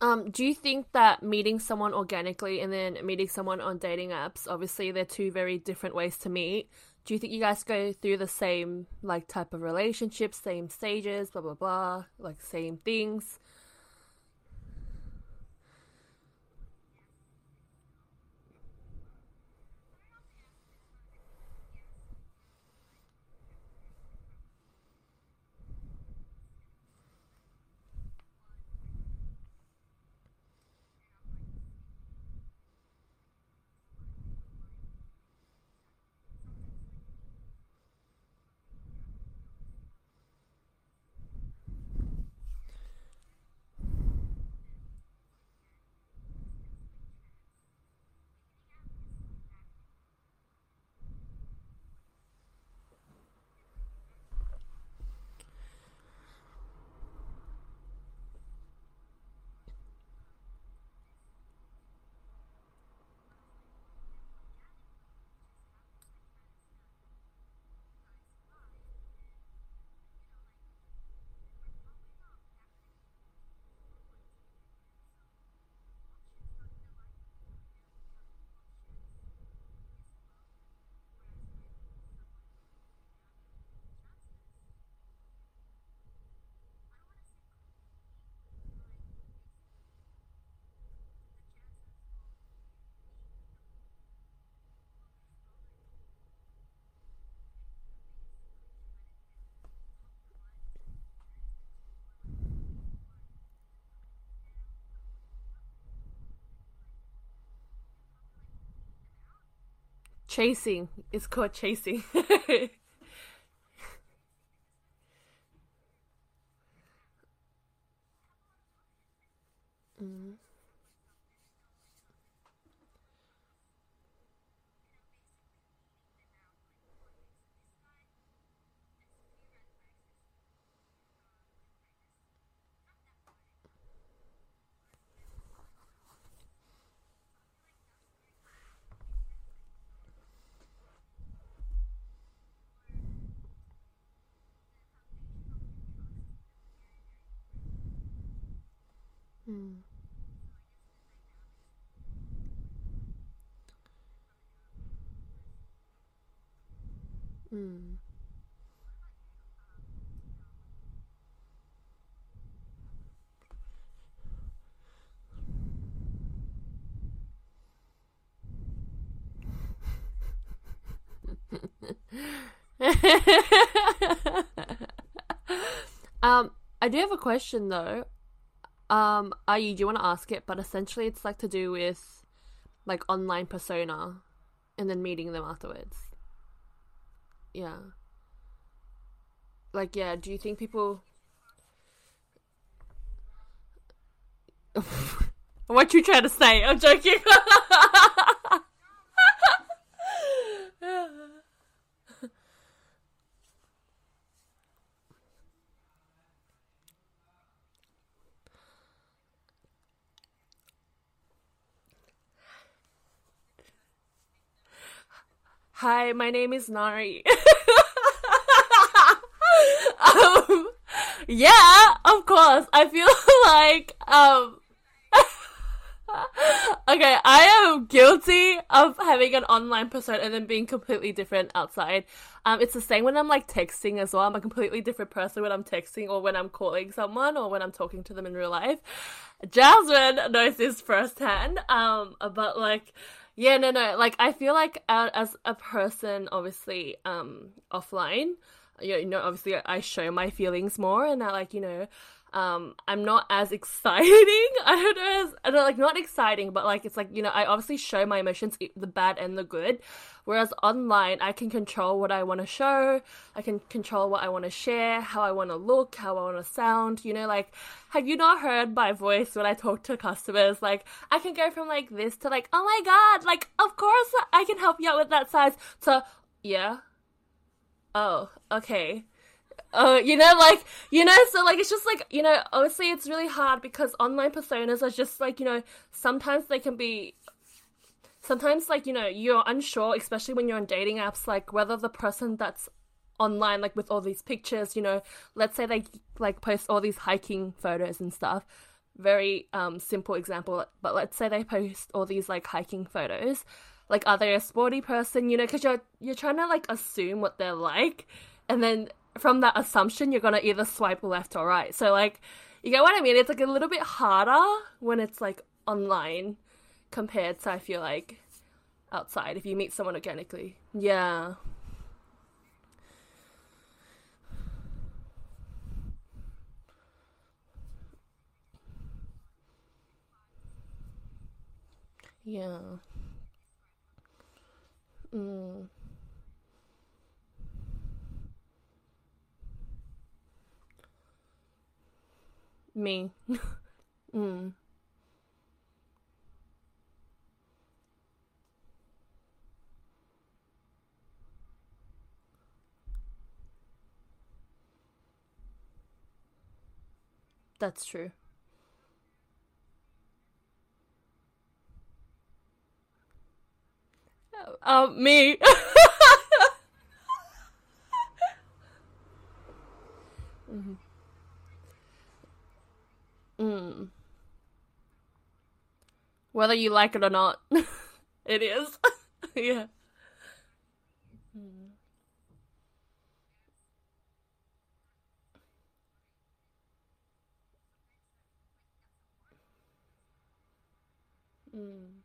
Um, do you think that meeting someone organically and then meeting someone on dating apps, obviously they're two very different ways to meet. Do you think you guys go through the same like type of relationships, same stages, blah blah blah, like same things? Chasing. It's called chasing. mm. Mm. Mm. um, I do have a question though. Um, Ayi, do you want to ask it? But essentially, it's like to do with like online persona, and then meeting them afterwards. Yeah. Like, yeah. Do you think people? what you trying to say? I'm joking. Hi, my name is Nari. um, yeah, of course. I feel like um okay, I am guilty of having an online persona and then being completely different outside. Um, it's the same when I'm like texting as well. I'm a completely different person when I'm texting or when I'm calling someone or when I'm talking to them in real life. Jasmine knows this firsthand. Um, but like Yeah, no, no. Like I feel like uh, as a person, obviously, um, offline, you know, obviously I show my feelings more, and I like, you know, um, I'm not as exciting. I don't know, as, I don't like not exciting, but like it's like you know, I obviously show my emotions, the bad and the good. Whereas online, I can control what I want to show. I can control what I want to share, how I want to look, how I want to sound. You know, like have you not heard my voice when I talk to customers? Like I can go from like this to like, oh my god, like of course I can help you out with that size. To yeah, oh okay uh, you know, like, you know, so like it's just like, you know, obviously it's really hard because online personas are just like, you know, sometimes they can be sometimes like, you know, you're unsure, especially when you're on dating apps, like whether the person that's online, like with all these pictures, you know, let's say they like post all these hiking photos and stuff. Very um simple example, but let's say they post all these like hiking photos. Like, are they a sporty person? You know, because you're you're trying to like assume what they're like, and then from that assumption, you're gonna either swipe left or right. So like, you get what I mean? It's like a little bit harder when it's like online compared to I feel like outside if you meet someone organically. Yeah. Yeah. Mm. Me. mm. That's true. Uh, me. mm-hmm. Mm. Whether you like it or not, it is. yeah. Mm. Mm.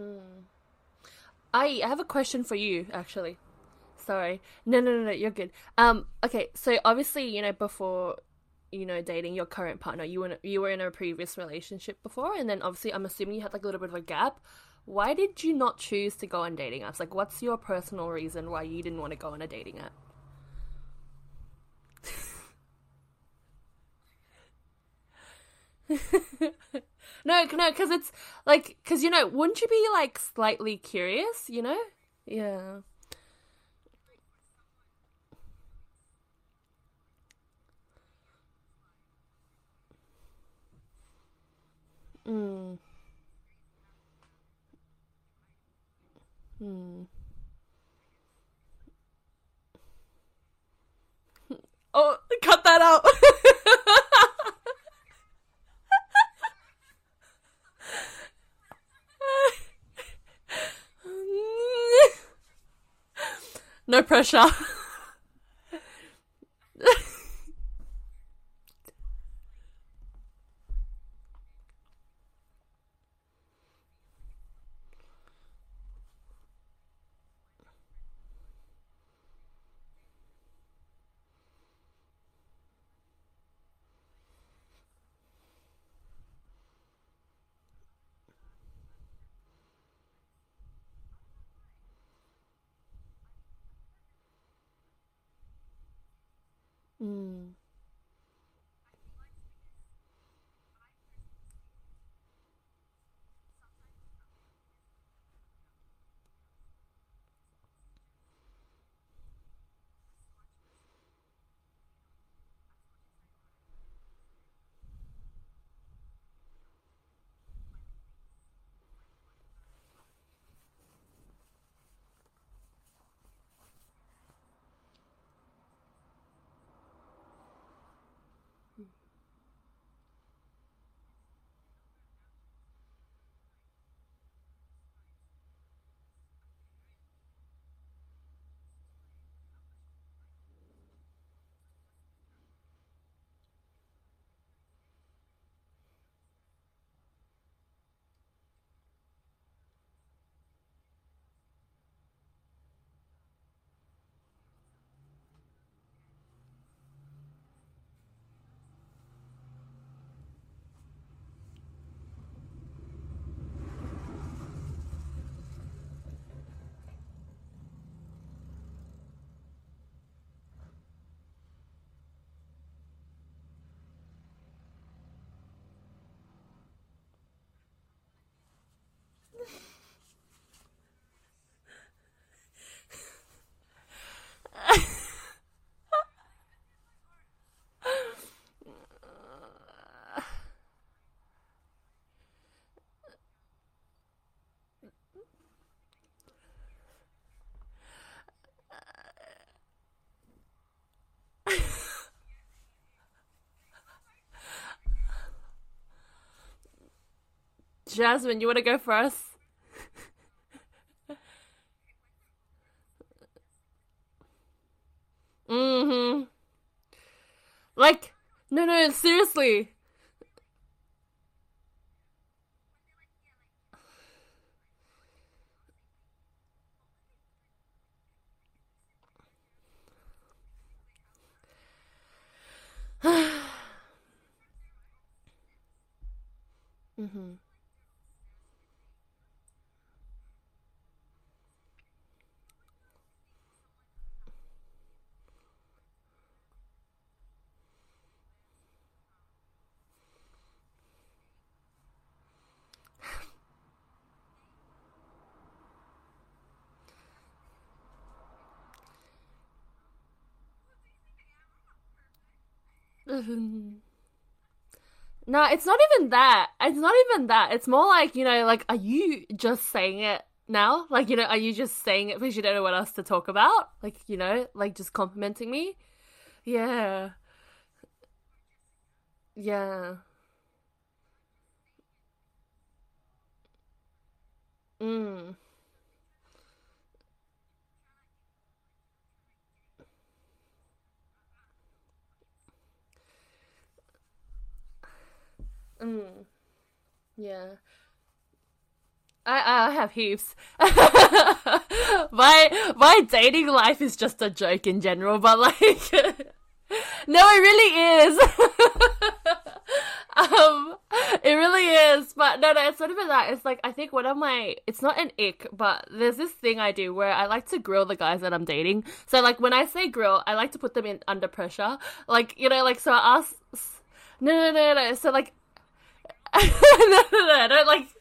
Mm. I have a question for you, actually. Sorry. No, no, no, no, you're good. Um, okay, so obviously, you know, before you know dating your current partner, you were you were in a previous relationship before, and then obviously, I'm assuming you had like a little bit of a gap. Why did you not choose to go on dating apps? Like, what's your personal reason why you didn't want to go on a dating app? no, no, because it's like, because you know, wouldn't you be like slightly curious? You know? Yeah. Mm. Hmm. Oh, cut that out. No pressure. mm. Jasmine, you want to go first? mm-hmm. Like, no, no, seriously. mm-hmm. no, it's not even that. It's not even that. It's more like, you know, like, are you just saying it now? Like, you know, are you just saying it because you don't know what else to talk about? Like, you know, like just complimenting me? Yeah. Yeah. Mm. Mm. Yeah. I I have heaps. my my dating life is just a joke in general, but like No, it really is. um it really is. But no no, it's not even that. It's like I think one of my it's not an ick, but there's this thing I do where I like to grill the guys that I'm dating. So like when I say grill, I like to put them in under pressure. Like, you know, like so I ask no, no, no, no. So like no, no, no, I don't like.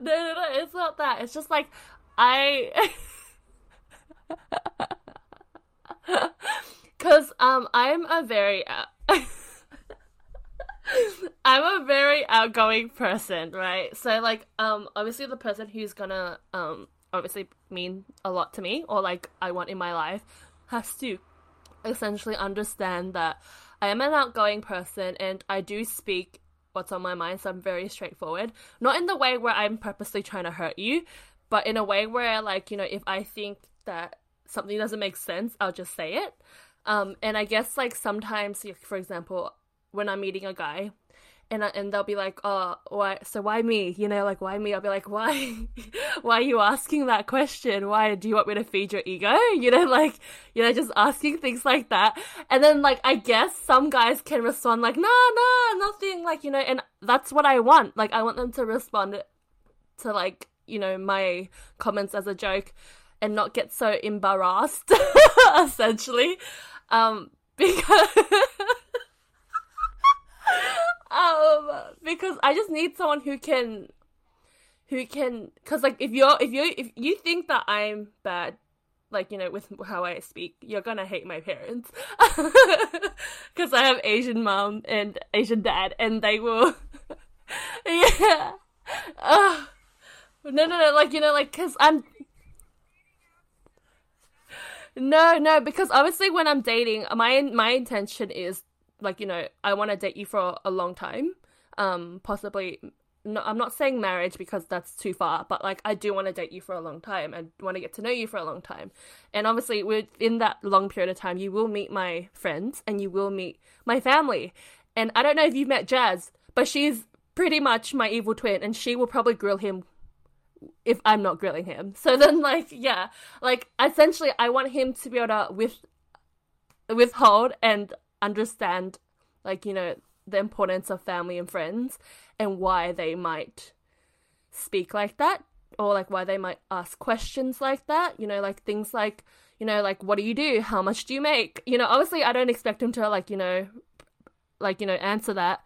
No, no, no, it's not that. It's just like I. Cause um, I'm a very. Uh... I'm a very outgoing person, right? So like um obviously the person who's gonna um obviously mean a lot to me or like I want in my life has to essentially understand that I am an outgoing person and I do speak what's on my mind, so I'm very straightforward. Not in the way where I'm purposely trying to hurt you, but in a way where, like, you know, if I think that something doesn't make sense, I'll just say it. Um, and I guess, like, sometimes, for example, when I'm meeting a guy, and and they'll be like, "Oh, why? So why me? You know, like why me?" I'll be like, "Why? why are you asking that question? Why do you want me to feed your ego? You know, like you know, just asking things like that." And then like I guess some guys can respond like, "No, no, nothing." Like you know, and that's what I want. Like I want them to respond to like you know my comments as a joke, and not get so embarrassed, essentially, um, because. Because I just need someone who can, who can, because like if you're if you if you think that I'm bad, like you know with how I speak, you're gonna hate my parents, because I have Asian mom and Asian dad, and they will, yeah, uh, no no no, like you know like because I'm. No, no, because obviously when I'm dating, my my intention is like you know I want to date you for a long time, um, possibly. No, I'm not saying marriage because that's too far, but like I do want to date you for a long time and want to get to know you for a long time. And obviously, within that long period of time, you will meet my friends and you will meet my family. And I don't know if you've met Jazz, but she's pretty much my evil twin, and she will probably grill him if I'm not grilling him. So then, like, yeah, like essentially, I want him to be able to with withhold and understand like you know the importance of family and friends and why they might speak like that or like why they might ask questions like that you know like things like you know like what do you do? How much do you make? You know obviously i don't expect him to like you know like you know answer that.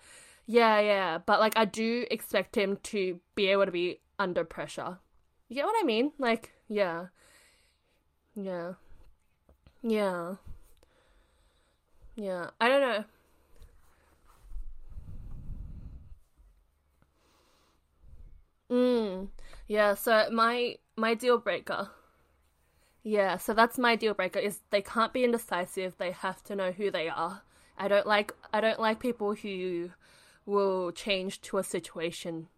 Yeah yeah but like i do expect him to be able to be under pressure. You get what i mean? Like yeah. Yeah. Yeah. Yeah, I don't know. Mm. Yeah, so my my deal breaker. Yeah, so that's my deal breaker is they can't be indecisive, they have to know who they are. I don't like I don't like people who will change to a situation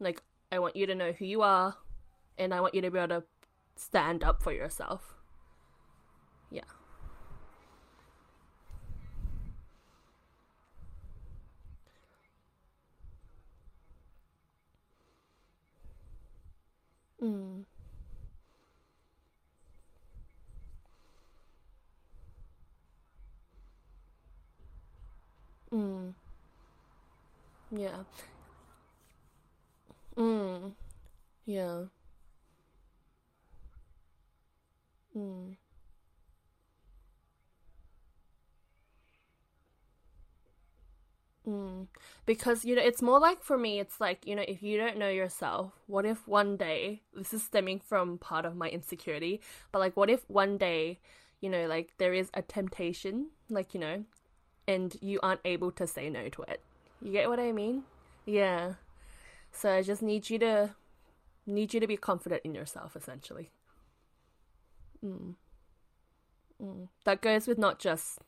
Like, I want you to know who you are, and I want you to be able to stand up for yourself. Yeah. Mm. Mm. Yeah. Mm. Yeah. Mm. Mm. Because, you know, it's more like for me, it's like, you know, if you don't know yourself, what if one day, this is stemming from part of my insecurity, but like, what if one day, you know, like there is a temptation, like, you know, and you aren't able to say no to it? You get what I mean? Yeah. So I just need you to, need you to be confident in yourself, essentially. Mm. Mm. That goes with not just,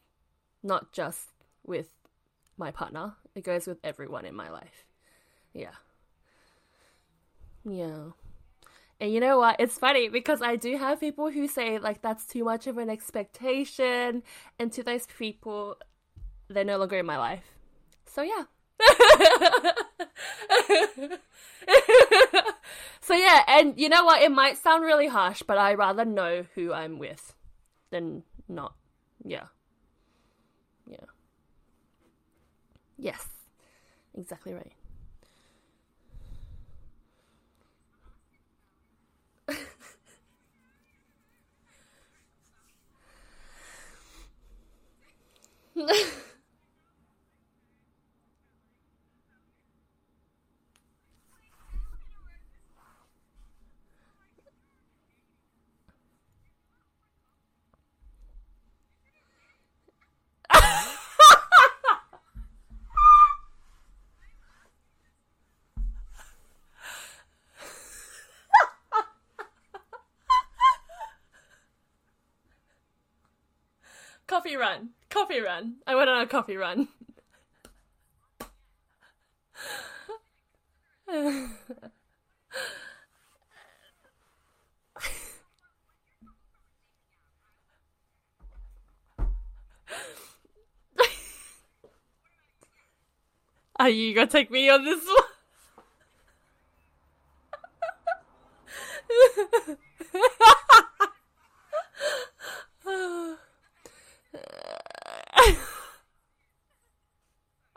not just with my partner. It goes with everyone in my life. Yeah. Yeah. And you know what? It's funny because I do have people who say like that's too much of an expectation, and to those people, they're no longer in my life. So yeah. so yeah, and you know what? It might sound really harsh, but I rather know who I'm with than not. Yeah. Yeah. Yes. Exactly right. coffee run. Coffee run. I went on a coffee run. Are you gonna take me on this one?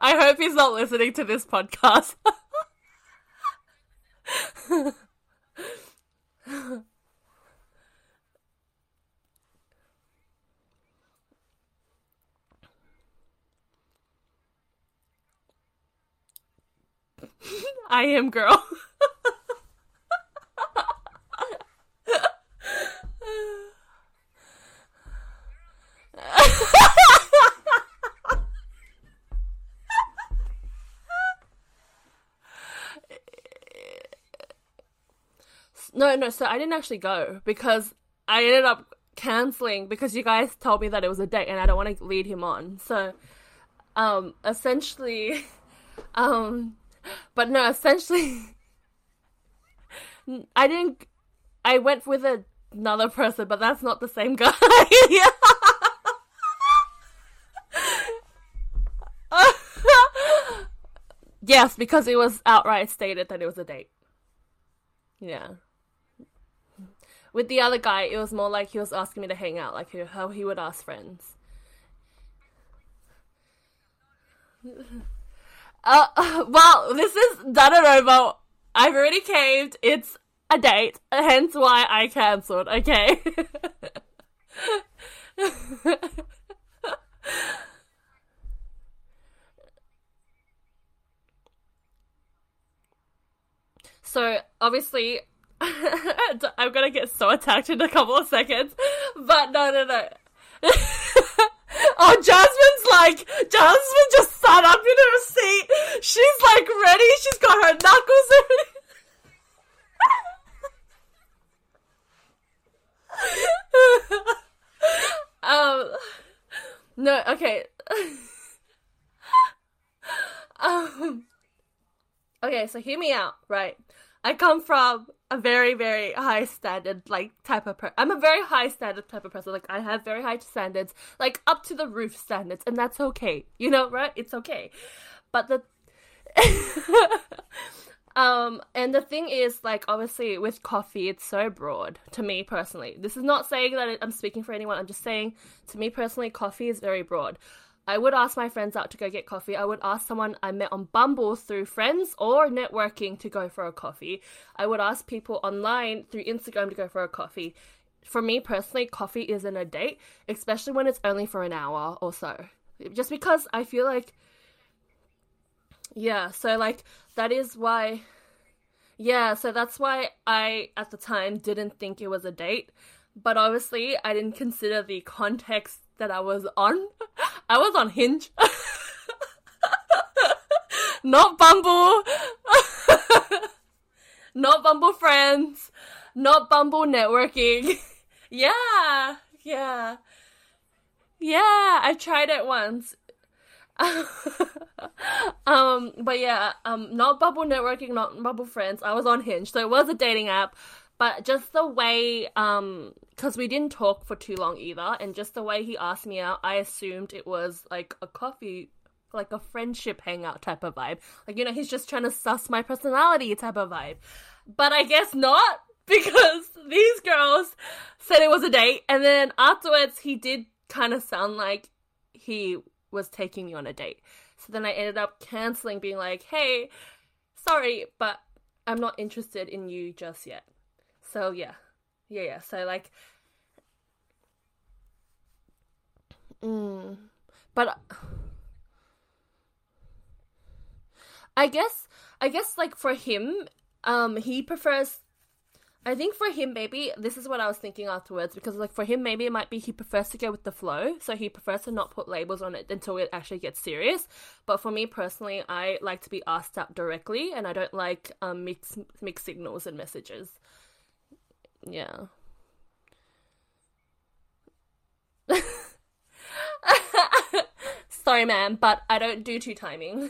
I hope he's not listening to this podcast. I am girl. no, no, so I didn't actually go because I ended up canceling because you guys told me that it was a date and I don't want to lead him on. So, um, essentially, um, but no, essentially, I didn't. I went with a, another person, but that's not the same guy. yes, because it was outright stated that it was a date. Yeah with the other guy, it was more like he was asking me to hang out, like how he would ask friends. Uh, well, this is done and over. I've already caved. It's a date, hence why I cancelled. Okay. so obviously I'm gonna get so attacked in a couple of seconds. But no, no, no. oh, Jasmine's like, Jasmine just sat up in her seat. She's like ready. She's got her knuckles ready. um, no, okay. um, Okay, so hear me out, right? I come from a very, very high standard, like, type of person. I'm a very high standard type of person. Like, I have very high standards, like, up to the roof standards, and that's okay. You know, right? It's okay. But the. um, and the thing is, like, obviously, with coffee, it's so broad to me personally. This is not saying that I'm speaking for anyone, I'm just saying, to me personally, coffee is very broad. I would ask my friends out to go get coffee. I would ask someone I met on Bumble through friends or networking to go for a coffee. I would ask people online through Instagram to go for a coffee. For me personally, coffee isn't a date, especially when it's only for an hour or so. Just because I feel like yeah, so like that is why yeah, so that's why I at the time didn't think it was a date. But obviously, I didn't consider the context that I was on. I was on Hinge. not Bumble. not Bumble Friends. Not Bumble Networking. yeah, yeah. Yeah, I tried it once. um, but yeah, um, not Bumble Networking, not Bumble Friends. I was on Hinge, so it was a dating app but just the way um because we didn't talk for too long either and just the way he asked me out i assumed it was like a coffee like a friendship hangout type of vibe. Like you know he's just trying to suss my personality type of vibe. But i guess not because these girls said it was a date and then afterwards he did kind of sound like he was taking me on a date. So then i ended up canceling being like hey sorry but i'm not interested in you just yet so yeah, yeah, yeah. So like, mm, but I guess I guess like for him, um, he prefers. I think for him, maybe this is what I was thinking afterwards because like for him, maybe it might be he prefers to go with the flow, so he prefers to not put labels on it until it actually gets serious. But for me personally, I like to be asked out directly, and I don't like um mixed mixed signals and messages. Yeah. Sorry, man, but I don't do two timing.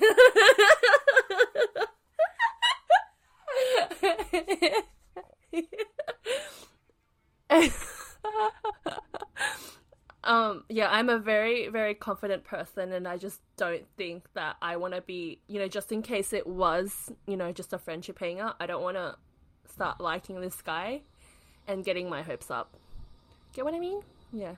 um yeah i'm a very very confident person and i just don't think that i want to be you know just in case it was you know just a friendship hangout i don't want to start liking this guy and getting my hopes up. Get what I mean? Yeah.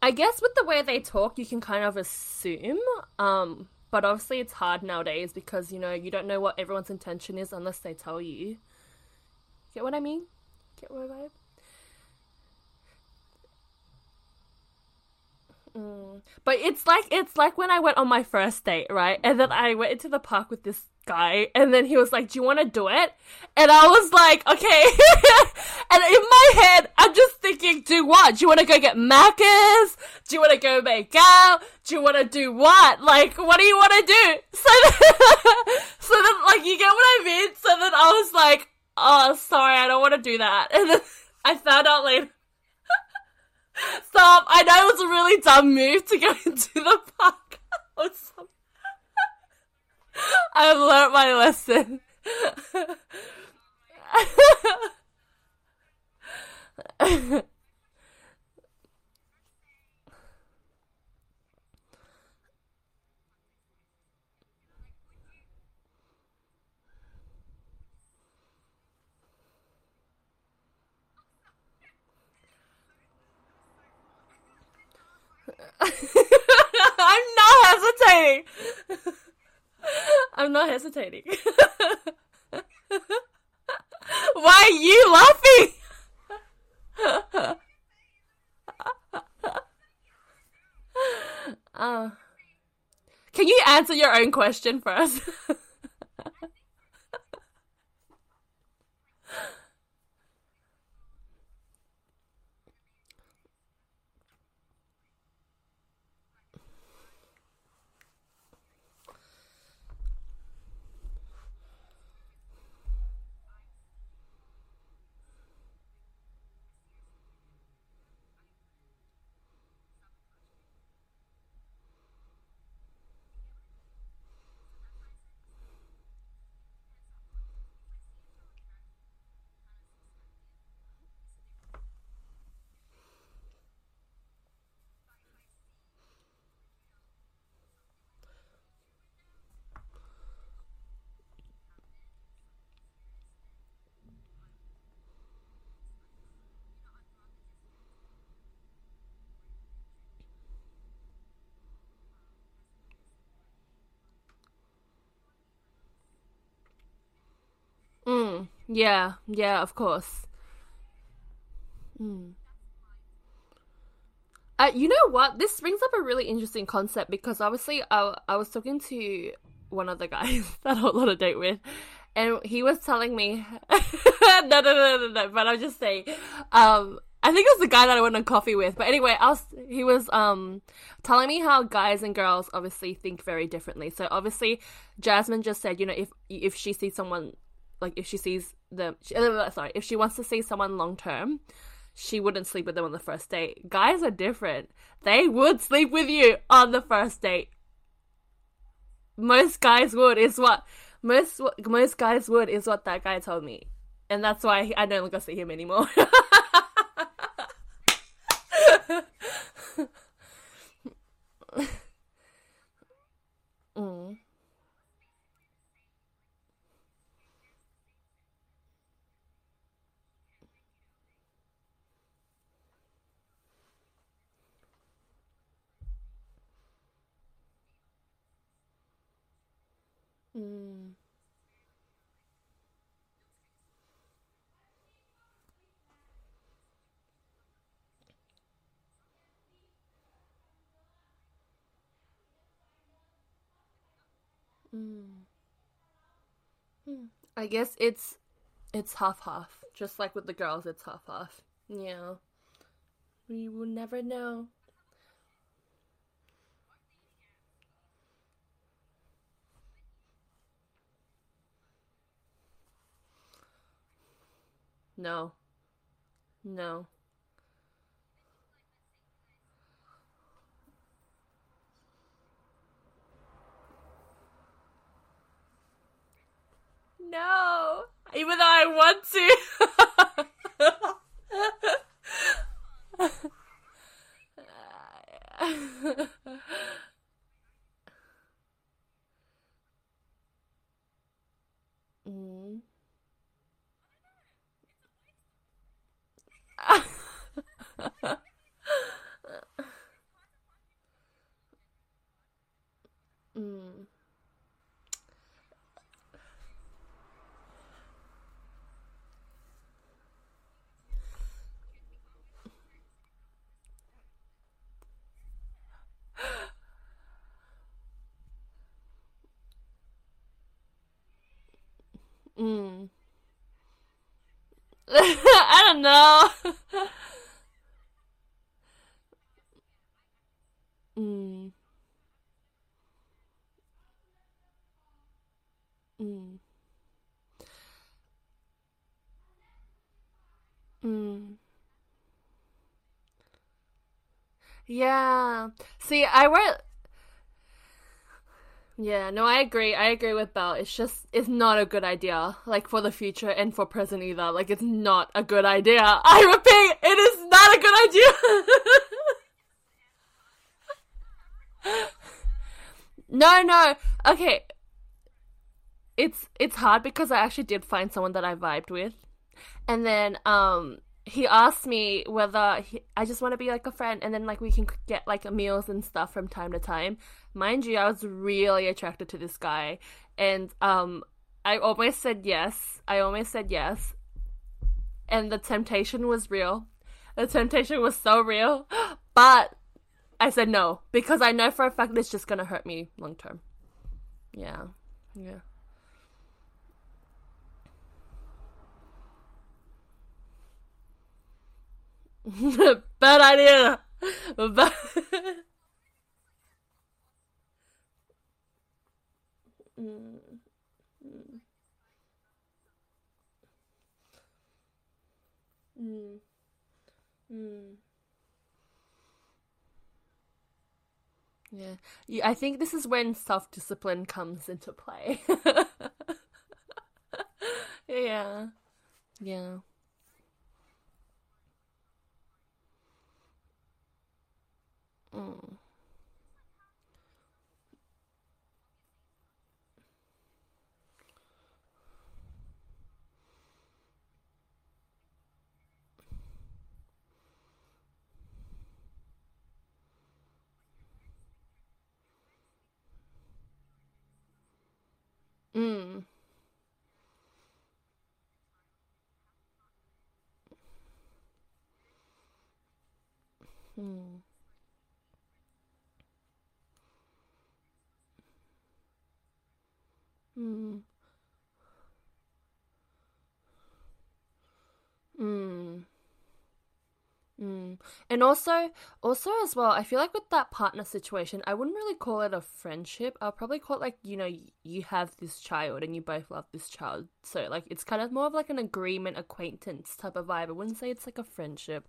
I guess with the way they talk, you can kind of assume. Um, but obviously, it's hard nowadays because you know you don't know what everyone's intention is unless they tell you. Get what I mean? Get what I Mm. But it's like it's like when I went on my first date, right? And then I went into the park with this guy, and then he was like, "Do you want to do it?" And I was like, "Okay." and in my head, I'm just thinking, "Do what? Do you want to go get Macca's? Do you want to go make out? Do you want to do what? Like, what do you want to do?" So, then, so then, like, you get what I mean? So then I was like, "Oh, sorry, I don't want to do that." And then I found out later Stop! I know it was a really dumb move to go into the park. I've learnt my lesson. I'm not hesitating. I'm not hesitating. Why are you laughing? uh, can you answer your own question first? Yeah, yeah, of course. Mm. Uh, you know what? This brings up a really interesting concept because obviously I, I was talking to one of the guys that I on a date with, and he was telling me, no, no, no, no, no, but I'm just saying, um, I think it was the guy that I went on coffee with. But anyway, I was he was um telling me how guys and girls obviously think very differently. So obviously, Jasmine just said, you know, if if she sees someone like if she sees them, sorry, if she wants to see someone long term, she wouldn't sleep with them on the first date. Guys are different. They would sleep with you on the first date. Most guys would is what most most guys would is what that guy told me, and that's why I don't go see him anymore. mm. Mm. Mm. Hmm. I guess it's it's half half. Just like with the girls, it's half half. Yeah. We will never know. No. No. No. Even though I want to. mm. mm. Mm. I don't know. mm. Mm. Mm. Yeah. See, I work yeah, no, I agree. I agree with Belle. It's just it's not a good idea, like for the future and for present either. Like it's not a good idea. I repeat, it is not a good idea. no, no. Okay. It's it's hard because I actually did find someone that I vibed with. And then um he asked me whether he, I just want to be like a friend and then like we can get like meals and stuff from time to time. Mind you, I was really attracted to this guy and um I almost said yes. I almost said yes. And the temptation was real. The temptation was so real, but I said no because I know for a fact it's just to hurt me long term. Yeah. Yeah. Bad idea. Yeah. yeah, I think this is when self discipline comes into play. yeah. Yeah. Mm. Mm. Hmm. Hmm. Hmm. Mm. And also, also as well, I feel like with that partner situation, I wouldn't really call it a friendship. I'll probably call it like, you know, you have this child and you both love this child. So like it's kind of more of like an agreement, acquaintance type of vibe. I wouldn't say it's like a friendship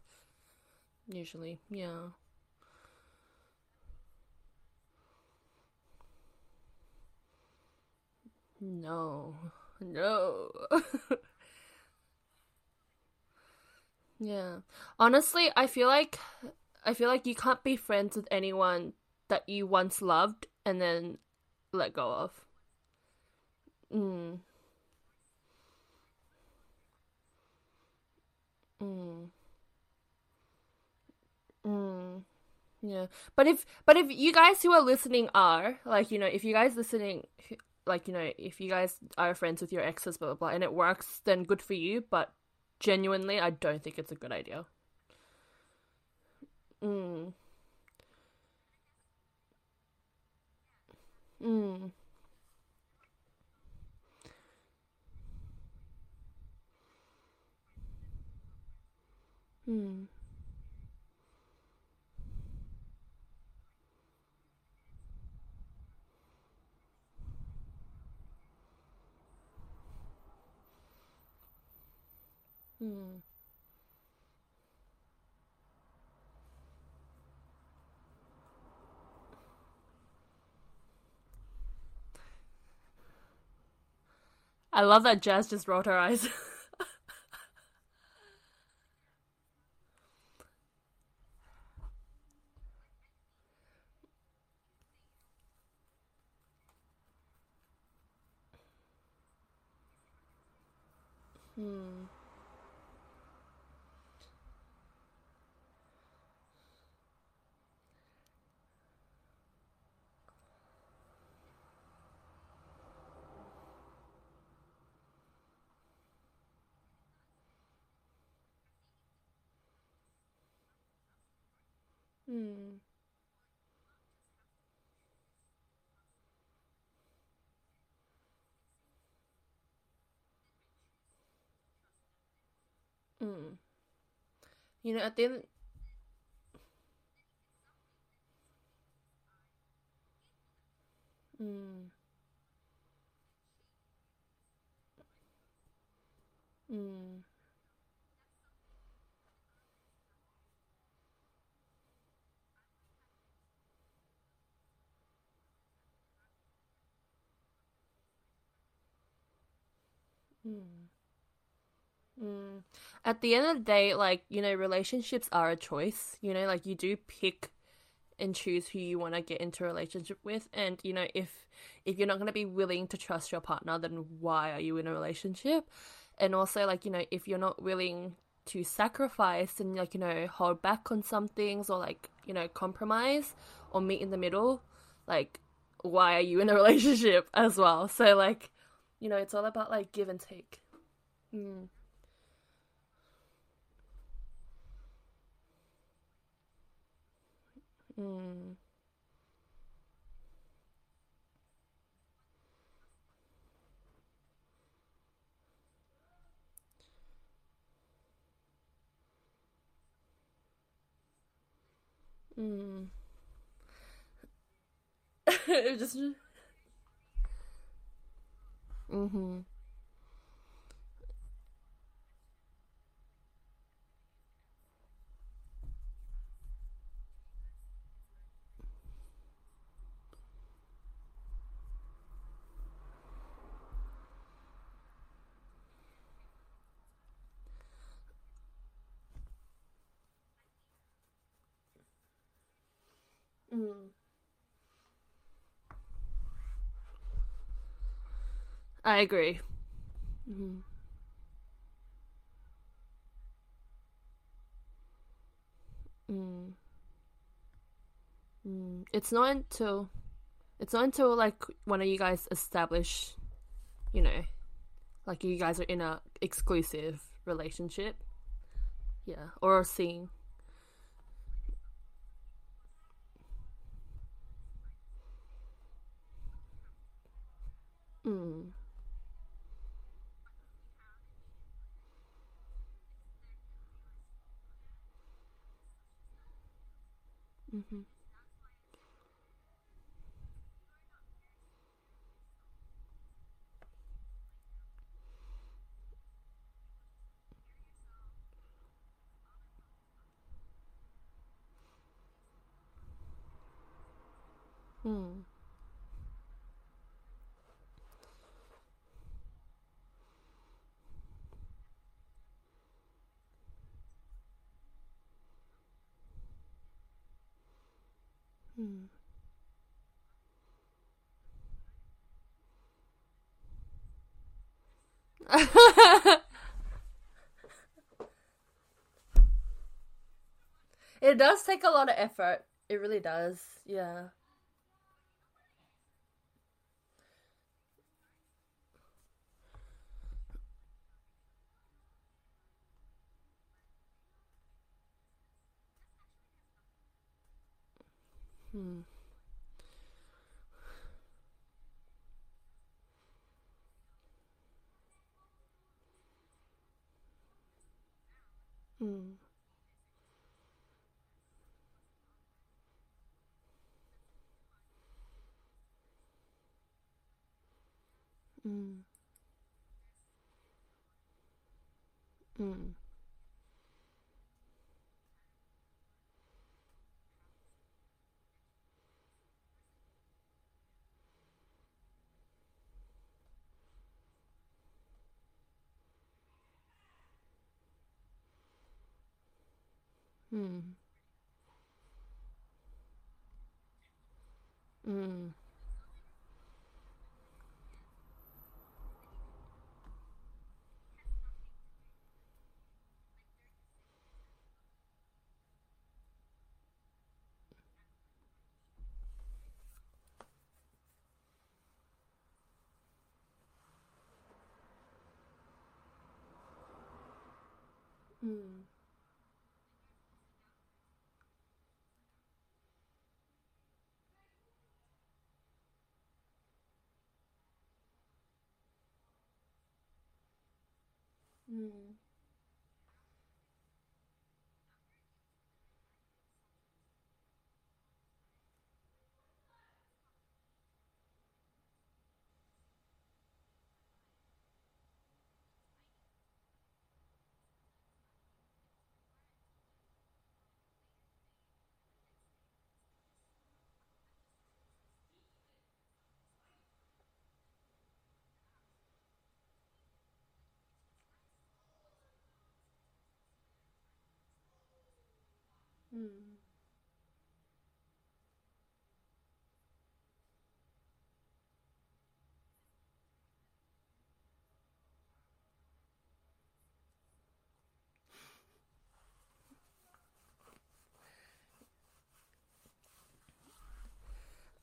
usually. Yeah. No. No. Yeah. Honestly, I feel like I feel like you can't be friends with anyone that you once loved and then let go of. Mm. Mm. Mm. Yeah. But if but if you guys who are listening are like, you know, if you guys listening like, you know, if you guys are friends with your exes blah blah blah and it works, then good for you, but genuinely I don't think it's a good idea. Mm. Mm. Mm. Mm. I love that Jazz just rolled her eyes. Hmm. Hmm. Mm. You know, at the end. Mm. Mm. Mm. Mm. At the end of the day, like, you know, relationships are a choice. You know, like you do pick and choose who you want to get into a relationship with and you know if if you're not going to be willing to trust your partner then why are you in a relationship and also like you know if you're not willing to sacrifice and like you know hold back on some things or like you know compromise or meet in the middle like why are you in a relationship as well so like you know it's all about like give and take. Mm, mm, mm. it just mm-hmm. Mm. I agree. Mm-hmm. Mm. Mm. It's not until it's not until like one of you guys establish, you know, like you guys are in a exclusive relationship, yeah, or a scene. Mm. Mm-hmm. Hmm. Hmm. it does take a lot of effort. It really does. Yeah. Hmm. Hmm. Mm. Mm. Hmm. Hmm. Mm. 嗯。Hmm.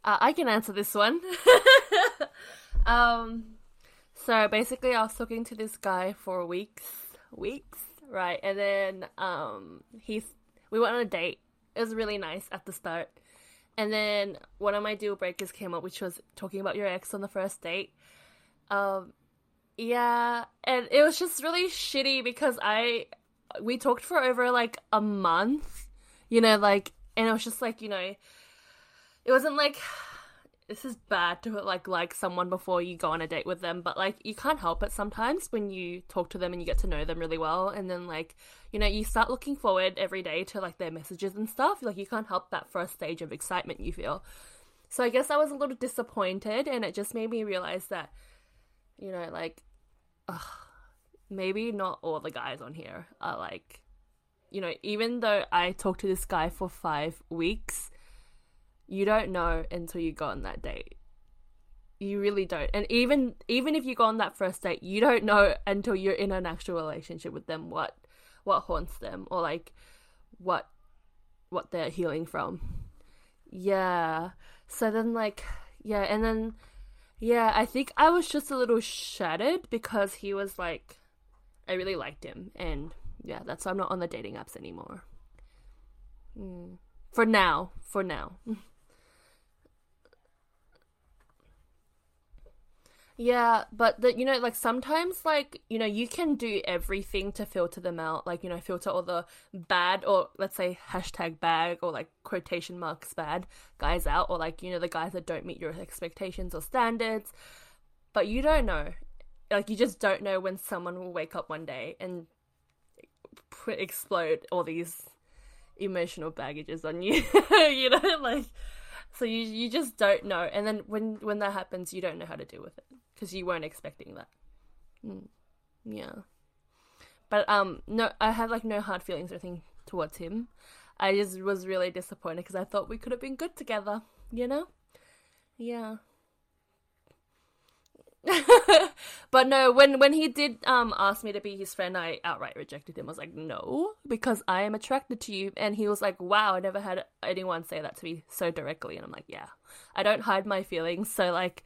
Uh, I can answer this one. um, so basically, I was talking to this guy for weeks, weeks, right? And then um, he's we went on a date. It was really nice at the start, and then one of my deal breakers came up, which was talking about your ex on the first date. Um, yeah, and it was just really shitty because I we talked for over like a month, you know, like, and it was just like you know it wasn't like this is bad to like like someone before you go on a date with them but like you can't help it sometimes when you talk to them and you get to know them really well and then like you know you start looking forward every day to like their messages and stuff like you can't help that first stage of excitement you feel. So i guess i was a little disappointed and it just made me realize that you know like ugh, maybe not all the guys on here are like you know even though i talked to this guy for five weeks you don't know until you go on that date. You really don't. And even even if you go on that first date, you don't know until you're in an actual relationship with them what what haunts them or like what what they're healing from. Yeah. So then like yeah, and then yeah, I think I was just a little shattered because he was like I really liked him and yeah, that's why I'm not on the dating apps anymore. Mm. For now, for now. Yeah, but the, you know, like sometimes, like you know, you can do everything to filter them out. Like you know, filter all the bad or let's say hashtag bag or like quotation marks bad guys out, or like you know the guys that don't meet your expectations or standards. But you don't know, like you just don't know when someone will wake up one day and explode all these emotional baggages on you. you know, like so you you just don't know, and then when when that happens, you don't know how to deal with it because you weren't expecting that. Mm. Yeah, but um, no, I had like no hard feelings or anything towards him. I just was really disappointed because I thought we could have been good together. You know? Yeah. but no, when when he did um ask me to be his friend, I outright rejected him. I was like, no, because I am attracted to you. And he was like, wow, I never had anyone say that to me so directly. And I'm like, yeah, I don't hide my feelings. So like,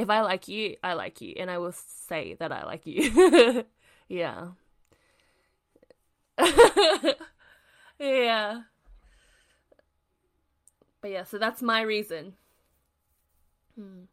if I like you, I like you, and I will say that I like you. yeah. yeah. But yeah, so that's my reason. Hmm.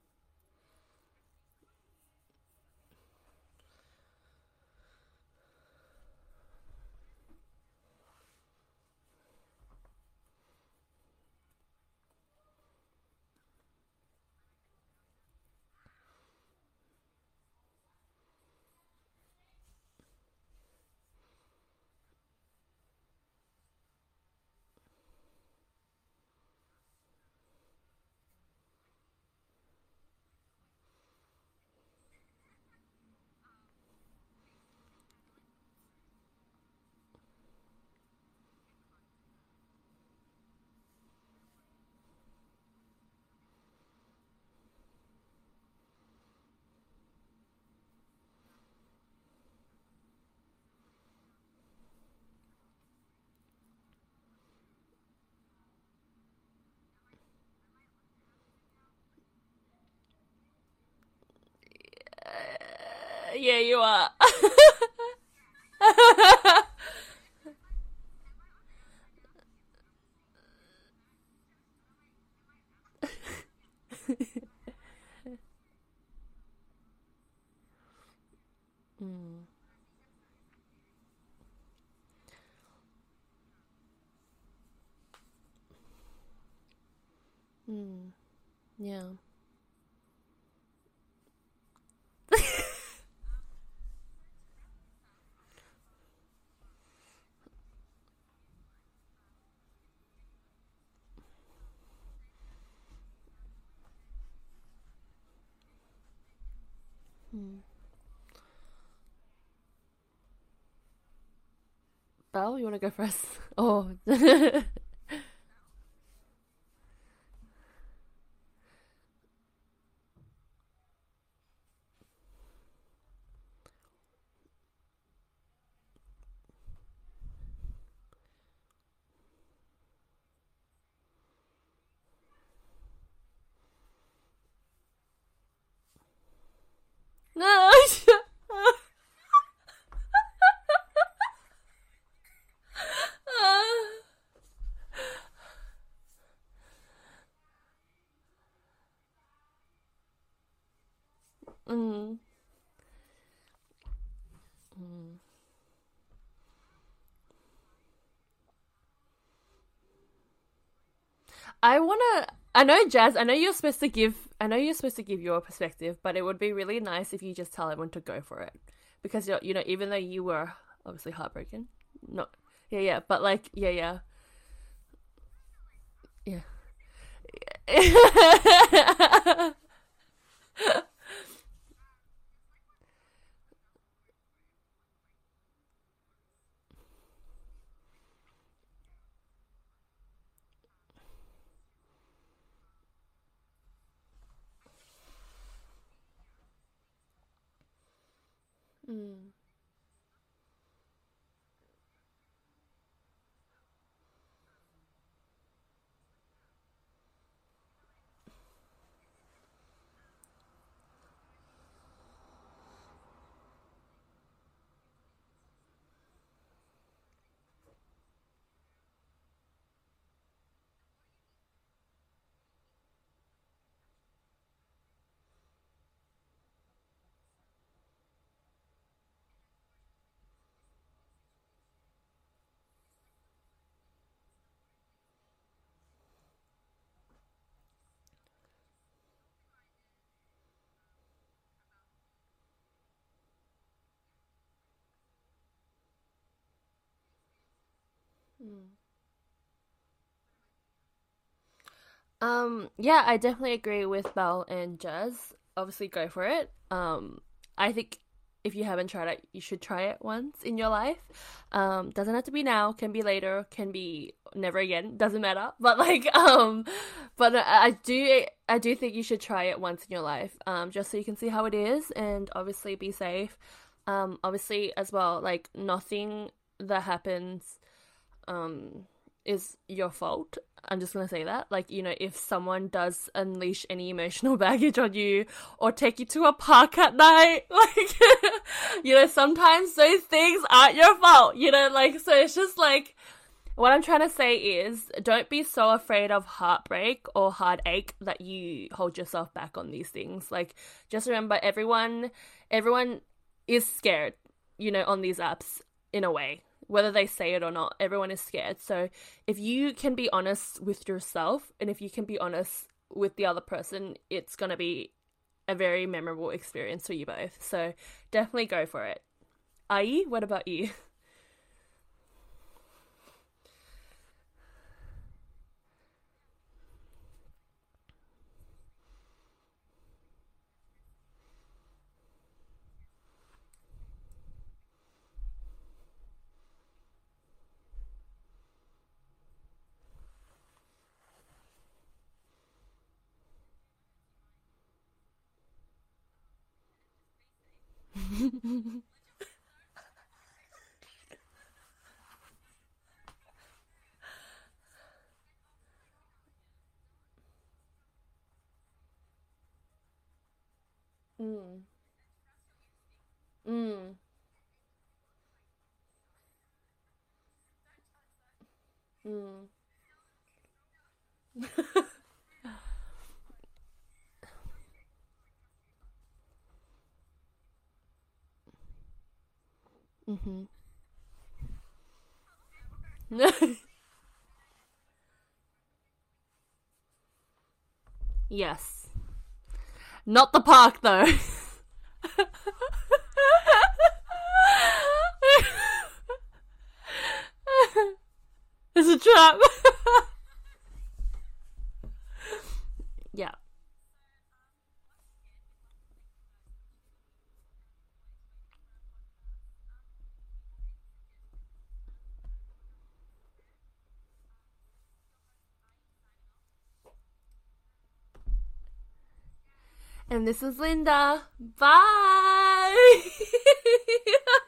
Yeah, you are. mm. Mm. Yeah. Hmm. You want to go first? Oh. Mm. Mm. I wanna. I know, Jazz. I know you're supposed to give. I know you're supposed to give your perspective, but it would be really nice if you just tell everyone to go for it, because you're, you know, even though you were obviously heartbroken, not, yeah, yeah, but like, yeah, yeah, yeah. 嗯。Mm. Um, yeah, I definitely agree with Belle and Jazz. Obviously, go for it. Um, I think if you haven't tried it, you should try it once in your life. Um, doesn't have to be now, can be later, can be never again, doesn't matter. But like, um, but I do, I do think you should try it once in your life, um, just so you can see how it is, and obviously be safe. Um, obviously as well, like nothing that happens, um, is your fault. I'm just gonna say that. Like, you know, if someone does unleash any emotional baggage on you or take you to a park at night, like, you know, sometimes those things aren't your fault, you know, like, so it's just like, what I'm trying to say is don't be so afraid of heartbreak or heartache that you hold yourself back on these things. Like, just remember everyone, everyone is scared, you know, on these apps in a way whether they say it or not, everyone is scared. So if you can be honest with yourself and if you can be honest with the other person, it's going to be a very memorable experience for you both. So definitely go for it. Ai, what about you? mm. Mm. Mm. mm-hmm. yes. Not the park though. it's a trap. yeah. And this is Linda. Bye.